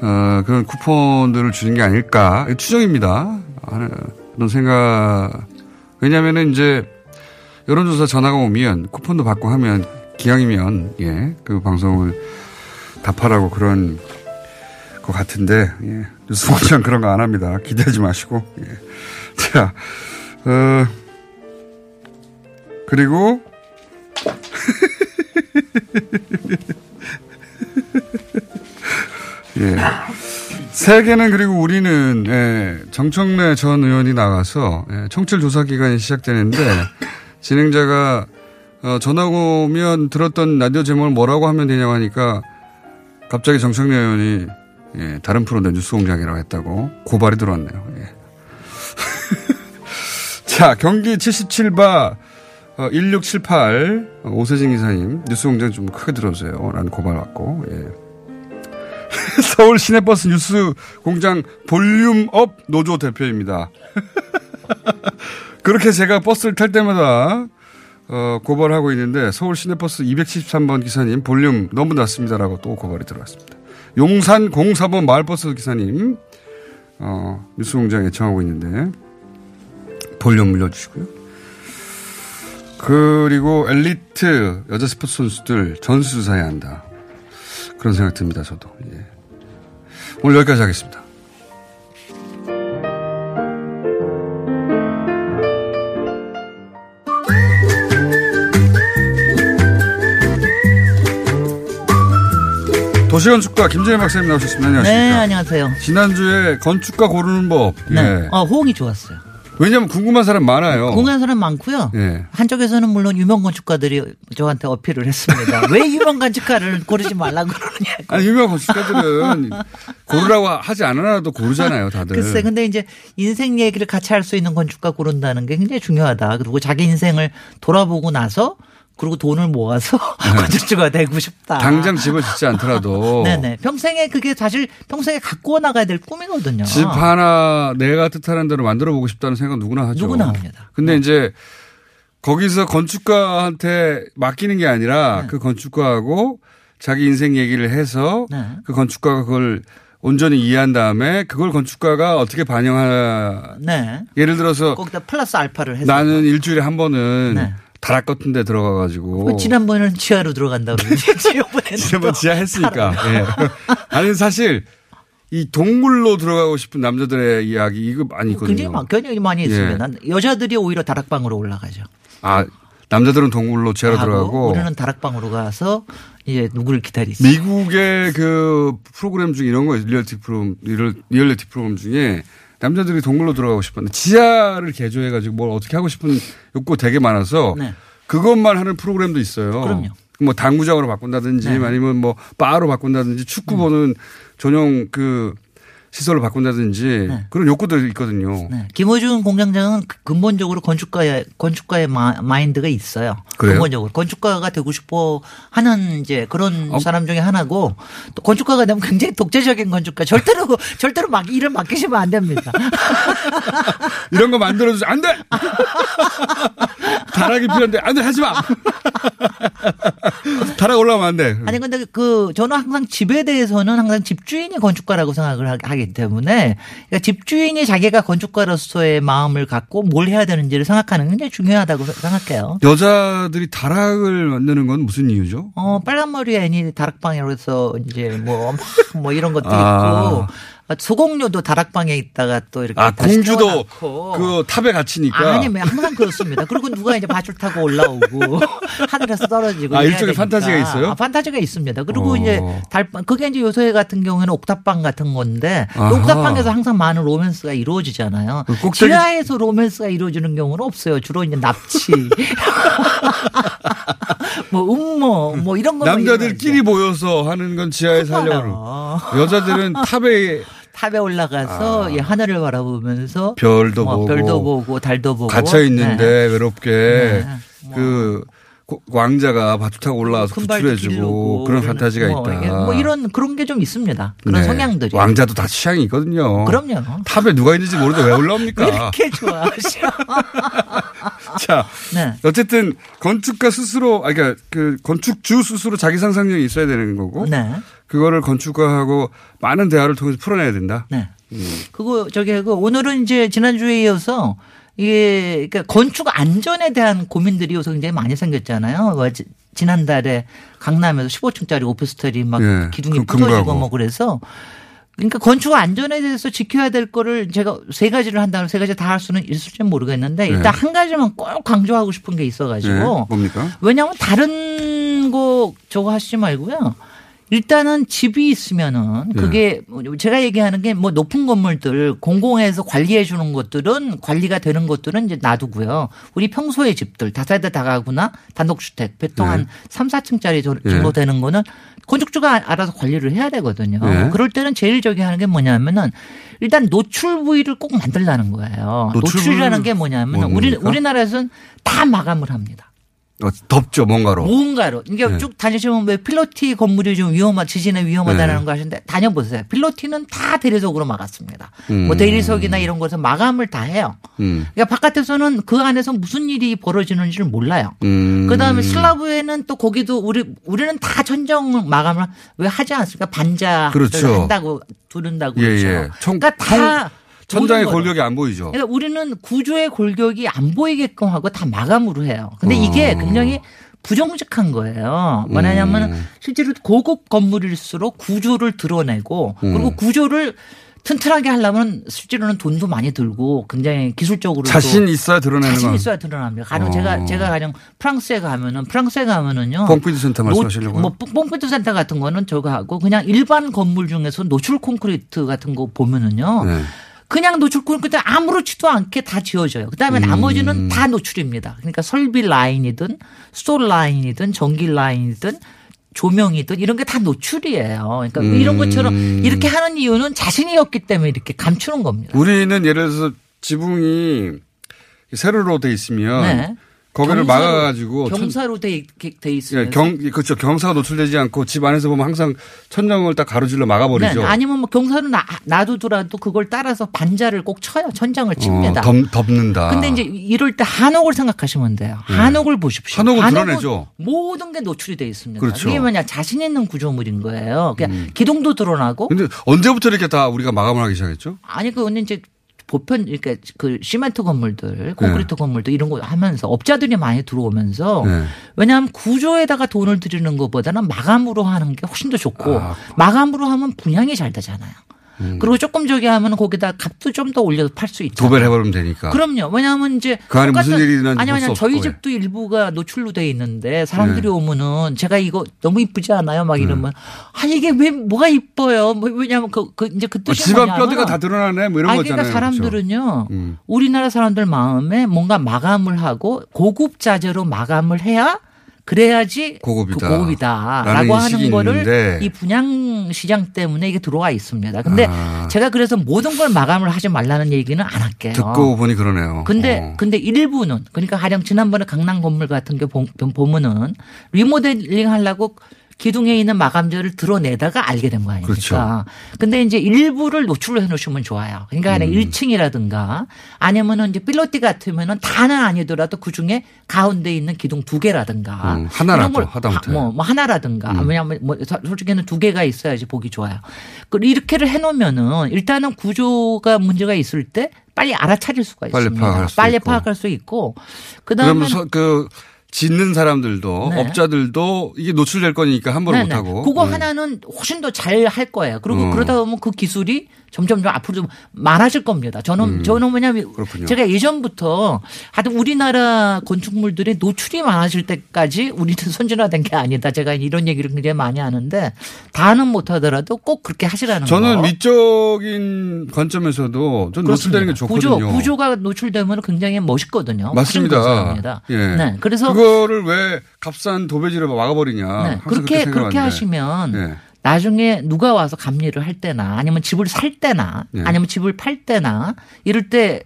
어, 그런 쿠폰들을 주는 게 아닐까. 추정입니다. 그런 생각. 왜냐면은 이제, 여론조사 전화가 오면 쿠폰도 받고 하면 기왕이면, 예, 그 방송을 답하라고 그런 것 같은데, 예. 뉴스공장 그런 거 안 합니다. 기대하지 마시고, 예. 자, 어, 그리고, <laughs> 예. 세계는 그리고 우리는 예, 정청래 전 의원이 나가서 예, 청취율 조사 기간이 시작되는데 진행자가 어, 전화 오면 들었던 라디오 제목을 뭐라고 하면 되냐고 하니까 갑자기 정청래 의원이 예, 다른 프로인데 뉴스 공장이라고 했다고 고발이 들어왔네요. 예. <laughs> 자 경기 77바 어, 1678 어, 오세진 기사님 뉴스 공장 좀 크게 들어주세요. 라는 고발 왔고 예. <laughs> 서울 시내버스 뉴스 공장 volume up 노조 대표입니다. <laughs> 그렇게 제가 버스를 탈 때마다 어, 고발하고 있는데 서울 시내버스 273번 기사님 볼륨 너무 낮습니다라고 또 고발이 들어왔습니다. 용산 04번 마을버스 기사님 어, 뉴스 공장에 청하고 있는데 볼륨 올려주시고요. 그리고 엘리트 여자 스포츠 선수들 전수조사해야 한다. 그런 생각 듭니다, 저도. 예. 오늘 여기까지 하겠습니다. 도시건축가 김재현 박사님 나오셨습니다. 안녕하십니까. 네, 안녕하세요. 지난주에 건축가 고르는 법. 네. 예. 어, 호응이 좋았어요. 왜냐면 궁금한 사람 많아요. 궁금한 사람 많고요. 예. 한쪽에서는 물론 유명 건축가들이 저한테 어필을 했습니다. <laughs> 왜 유명 건축가를 고르지 말라고 그러냐. 아니, 유명 건축가들은 고르라고 하지 않아도 고르잖아요, 다들. 글쎄, 근데 이제 인생 얘기를 같이 할 수 있는 건축가 고른다는 게 굉장히 중요하다. 그리고 자기 인생을 돌아보고 나서 그리고 돈을 모아서 <laughs> 건축주가 되고 싶다. 네. 당장 집을 짓지 않더라도. 네네. <laughs> 평생에 그게 사실 평생에 갖고 나가야 될 꿈이거든요. 집 하나 내가 뜻하는 대로 만들어 보고 싶다는 생각 누구나 하죠. 누구나 합니다. 근데 이제 거기서 건축가한테 맡기는 게 아니라 네. 그 건축가하고 자기 인생 얘기를 해서 네. 그 건축가가 그걸 온전히 이해한 다음에 그걸 건축가가 어떻게 반영하 네. 예를 들어서 거기다 플러스 알파를 해서. 나는 일주일에 한 번은 네. 다락 같은 데 들어가 가지고 그 지난번에는 지하로 들어간다고 그러는데 <laughs> 지난번에는 지난번 또 지하 했으니까. 예. 아니 사실 이 동굴로 들어가고 싶은 남자들의 이야기 이거 많이 있거든요. 굉장히 많- 굉장히 많이 예. 있습니다. 난 여자들이 오히려 다락방으로 올라가죠. 아 남자들은 동굴로 지하로 들어가고 우리는 다락방으로 가서 이제 누구를 기다리지. 미국의 그 프로그램 중에 이런 거. 리얼티 프로그램, 리얼, 리얼리티 프로그램 중에 남자들이 동굴로 들어가고 싶었는데 지하를 개조해가지고 뭘 어떻게 하고 싶은 욕구 되게 많아서 네. 그것만 하는 프로그램도 있어요. 그럼요. 뭐 당구장으로 바꾼다든지 네. 아니면 뭐 바로 바꾼다든지 축구 보는 전용 그 시설을 바꾼다든지 그런 욕구들이 있거든요. 네. 김호준 공장장은 그- 근본적으로 건축가의 건축가의 마, 마인드가 있어요. 그래요? 근본적으로 건축가가 되고 싶어 하는 이제 그런 어. 사람 중에 하나고 또 건축가가 되면 굉장히 독재적인 건축가 절대로 절대로 막 일을 맡기시면 안 됩니다. <laughs> 이런 거 만들어주지 안 돼! <laughs> 다락이 필요한데 안 돼! 하지 마! <laughs> 다락 올라오면 안 돼. 아니 근데 그 저는 항상 집에 대해서는 항상 집주인이 건축가라고 생각을 하- 하기 때문에 그러니까 집주인이 자기가 건축가로서의 마음을 갖고 뭘 해야 되는지를 생각하는 게 굉장히 중요하다고 생각해요. 여자들이 다락을 만드는 건 무슨 이유죠? 어, 빨간 머리 애니 다락방으로 해서 이제 뭐, 막뭐 이런 것도 아. 있고 소공료도 다락방에 있다가 또 이렇게 아, 공주도. 그 탑에 갇히니까. 아니, 뭐 항상 그렇습니다. 그리고 누가 이제 밧줄 타고 올라오고 <laughs> 하늘에서 떨어지고. 아, 일종의. 판타지가 있어요? 아, 판타지가 있습니다. 그리고 어. 이제 달방, 그게 이제 요새 같은 경우에는 옥탑방 같은 건데. 옥탑방에서 항상 많은 로맨스가 이루어지잖아요. 그 꼭대기- 지하에서 로맨스가 이루어지는 경우는 없어요. 주로 이제 납치. <laughs> <laughs> 뭐 음모 뭐 이런 거 남자들끼리 모여서 하는 건 지하에서 하려고. 여자들은 탑에 탑에 올라가서 예, 하늘을 바라보면서 별도 뭐 보고. 별도 보고 달도 보고 갇혀 있는데 네. 외롭게 네. 그 고- 왕자가 타고 올라와서 큰발도 구출해주고 그런 판타지가 뭐 있다. 뭐 이런 그런 게 좀 있습니다. 그런 네. 성향들이. 왕자도 다 취향이 있거든요. 그럼요. 탑에 누가 있는지 모르는데 왜 올라옵니까? <laughs> 왜 이렇게 좋아하셔? <laughs> 자, 네. 어쨌든 건축가 스스로, 아, 그러니까 그 건축주 스스로 자기 상상력이 있어야 되는 거고. 네. 그거를 건축가하고 많은 대화를 통해서 풀어내야 된다. 네. 그거 저기 그 오늘은 이제 지난주에 이어서 이게 그러니까 건축 안전에 대한 고민들이 요새 굉장히 많이 생겼잖아요. 뭐 지- 지난달에 강남에서 15층짜리 오피스텔이 막 예, 기둥이 금- 부서지고. 뭐 그래서 그러니까 건축 안전에 대해서 지켜야 될 거를 제가 세 가지를 한다면 세 가지 다 할 수는 있을지 모르겠는데 일단 네. 한 가지만 꼭 강조하고 싶은 게 있어가지고 네, 뭡니까? 왜냐하면 다른 거 저거 하시지 말고요. 일단은 집이 있으면은 네. 그게 제가 얘기하는 게 뭐 높은 건물들 공공에서 관리해 주는 것들은 관리가 되는 것들은 이제 놔두고요. 우리 평소의 집들 다세대 다가구나 단독주택 보통 한 네. 3, 4층짜리 정도 네. 되는 거는 건축주가 알아서 관리를 해야 되거든요. 네. 그럴 때는 제일 저기 하는 게 뭐냐면은 일단 노출 부위를 꼭 만들라는 거예요. 노출 노출이라는 게 뭐냐면 뭐- 우리? 우리나라에서는 다 마감을 합니다. 어, 덥죠, 뭔가로. 뭔가로. 이게 네. 쭉 다니시면 왜 필로티 건물이 좀 위험하, 지진에 위험하다는 네. 거 하시는데 다녀보세요. 필로티는 다 대리석으로 막았습니다. 음. 뭐 대리석이나 이런 곳에서 마감을 다 해요. 음. 그러니까 바깥에서는 그 안에서 무슨 일이 벌어지는지를 몰라요. 음. 그 다음에 슬라브에는 또 거기도 우리, 우리는 다 천정 마감을 왜 하지 않습니까? 반자 그렇죠. 한다고, 두른다고 예, 그렇죠. 예. 청- 그러니까 다. 천장의. 골격이 안 보이죠. 그러니까 우리는 구조의 골격이 안 보이게끔 하고 다 마감으로 해요. 근데 어. 이게 굉장히 부정직한 거예요. 뭐냐면 음. 실제로 고급 건물일수록 구조를 드러내고 그리고 음. 구조를 튼튼하게 하려면 실제로는 돈도 많이 들고 굉장히 기술적으로 자신 있어야 드러내는 자신 건. 있어야 드러납니다. 가령 어. 제가 제가 가령 프랑스에 가면은 프랑스에 가면은요. 퐁피두 센터 노- 말씀하시려고요? 뭐 퐁피두 센터 같은 거는 저거 하고 그냥 일반 건물 중에서 노출 콘크리트 같은 거 보면은요. 네. 그냥 노출 콘크리트 아무렇지도 않게 다 지어져요. 그다음에 음. 나머지는 다 노출입니다. 그러니까 설비 라인이든 스톨 라인이든 전기 라인이든 조명이든 이런 게 다 노출이에요. 그러니까 음. 이런 것처럼 이렇게 하는 이유는 자신이 없기 때문에 이렇게 감추는 겁니다. 우리는 예를 들어서 지붕이 세로로 돼 있으면 네. 거기를 경사로- 막아가지고 천- 경사로 돼, 돼- 돼 예, 있으면 경 그렇죠 경사가 노출되지 않고 집 안에서 보면 항상 천장을 딱 가로질러 막아버리죠. 네, 아니면 뭐 경사로 놔, 놔두더라도 그걸 따라서 반자를 꼭 쳐요. 천장을 칩니다. 어, 덮, 덮는다. 근데 이제 이럴 때 한옥을 생각하시면 돼요. 한옥을 보십시오. 한옥은 한옥은 드러내죠. 모든 게 노출이 돼 있습니다. 그렇죠. 이게 뭐냐 자신 있는 구조물인 거예요. 그냥 기둥도 드러나고 근데 언제부터 이렇게 다 우리가 마감을 하기 시작했죠? 아니 그거는 이제 보편 그러니까 그 시멘트 건물들, 콘크리트 네. 건물들 이런 거 하면서 업자들이 많이 들어오면서 네. 왜냐하면 구조에다가 돈을 들이는 것보다는 마감으로 하는 게 훨씬 더 좋고 아. 마감으로 하면 분양이 잘 되잖아요. 그리고 조금 저기 하면 거기다 값도 좀 더 올려서 팔 수 있죠. 도배를 해버리면 되니까. 그럼요. 왜냐하면 이제 그 안에 무슨 일이 일어나는지 아니 아니 저희. 집도 일부가 노출로 돼 있는데 사람들이 네. 오면은 제가 이거 너무 이쁘지 않아요? 막 이러면 아 이게 왜 뭐가 이뻐요? 뭐 왜냐하면 그, 그 이제 그 어, 뜻이 집안 뼈대가 다 드러나네 뭐 이런 아니, 거잖아요. 그러니까 사람들은요. 음. 우리나라 사람들 마음에 뭔가 마감을 하고 고급 자재로 마감을 해야 그래야지 고급이다. 그 고급이다라고 하는 거를 있는데. 이 분양 시장 때문에 이게 들어와 있습니다. 근데 아. 제가 그래서 모든 걸 마감을 하지 말라는 얘기는 안 할게요. 듣고 보니 그러네요. 근데 어. 근데 일부는 그러니까 가령 지난번에 강남 건물 같은 게 보- 보면은 리모델링 하려고 기둥에 있는 마감재를 드러내다가 알게 된 거 아닙니까? 그렇죠. 근데 이제 일부를 노출로 해 놓으시면 좋아요. 그러니까 음. 1층이라든가 아니면은 이제 필로티 같으면은 다는 아니더라도 그 중에 가운데 있는 기둥 두 개라든가 음, 하나라도, 하다못해. 뭐, 뭐 하나라든가 음. 왜냐하면 뭐 서- 솔직히는 두 개가 있어야지 보기 좋아요. 그 이렇게를 해 놓으면은 일단은 구조가 문제가 있을 때 빨리 알아차릴 수가 빨리 있습니다. 파악할 수 빨리. 파악할 수 있고 그다음에 그 짓는 사람들도 네. 업자들도 이게 노출될 거니까 함부로 네네. 못하고. 그거 네. 하나는 훨씬 더 잘 할 거예요. 그리고 음. 그러다 보면 그 기술이 점점 좀 앞으로 좀 많아질 겁니다. 저는 음. 저는 뭐냐면 그렇군요. 제가 예전부터 하여튼 우리나라 건축물들의 노출이 많아질 때까지 우리는 <laughs> 선진화된 게 아니다. 제가 이런 얘기를 굉장히 많이 하는데 다는 못하더라도 꼭 그렇게 하시라는 저는 거. 미적인 관점에서도 좀 노출되는 게 좋거든요. 구조, 구조가 노출되면 굉장히 멋있거든요. 맞습니다. 예. 네. 그래서 그거를 왜 값싼 도배지로 막아버리냐. 네. 그렇게 그렇게. 하시면 예. 나중에 누가 와서 감리를 할 때나 아니면 집을 살 때나 네. 아니면 집을 팔 때나 이럴 때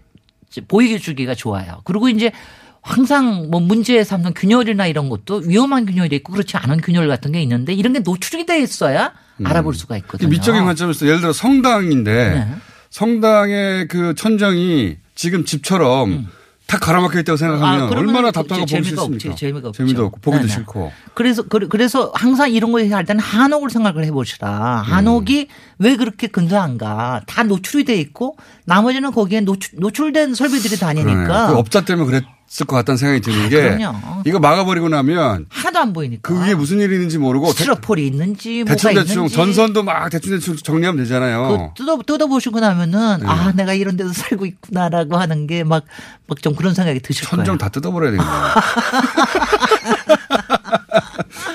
보이게 주기가 좋아요. 그리고 이제 항상 뭐 문제 삼는 균열이나 이런 것도 위험한 균열이 있고 그렇지 않은 균열 같은 게 있는데 이런 게 노출이 돼 있어야 알아볼 수가 있거든요. 음. 미적인 관점에서 예를 들어 성당인데 네. 성당의 그 천정이 지금 집처럼 다 가라막혀 있다고 생각하면 아, 얼마나 그 답답하고 보기 싫습니까? 없지, 재미가 없죠. 재미도 없고 보기도 네네. 싫고. 그래서 그- 그래서 항상 이런 거 얘기할 때는 한옥을 생각을 해보시라. 한옥이 왜 그렇게 근사한가? 다 노출이 돼 있고 나머지는 거기에 노출, 노출된 설비들이. 다니니까 그 업자 때문에 그랬 을 것 같다는 생각이 드는 게 그럼요. 이거 막아버리고 나면 하나도 안 보이니까. 그 위에 무슨 일이 있는지 모르고 대- 스티로폴이 있는지 대충 대충 전선도 막 대충 대충 정리하면 되잖아요. 그 뜯어 뜯어 보시고 나면은 네. 아 내가 이런 데서 살고 있구나라고 하는 게 막 막 좀 그런 생각이 드실 거예요. 천정 다 뜯어버려야 되겠네요. <laughs>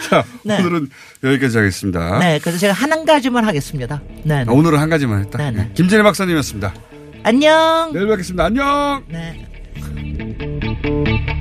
자, 네. 오늘은 여기까지 하겠습니다. 네, 그래서 제가 한 가지만 하겠습니다. 네, 네. 아, 오늘은 한 가지만 했다. 네, 네. 네. 김진애 박사님이었습니다. 안녕. 내일 뵙겠습니다. 안녕. 네. Thank you.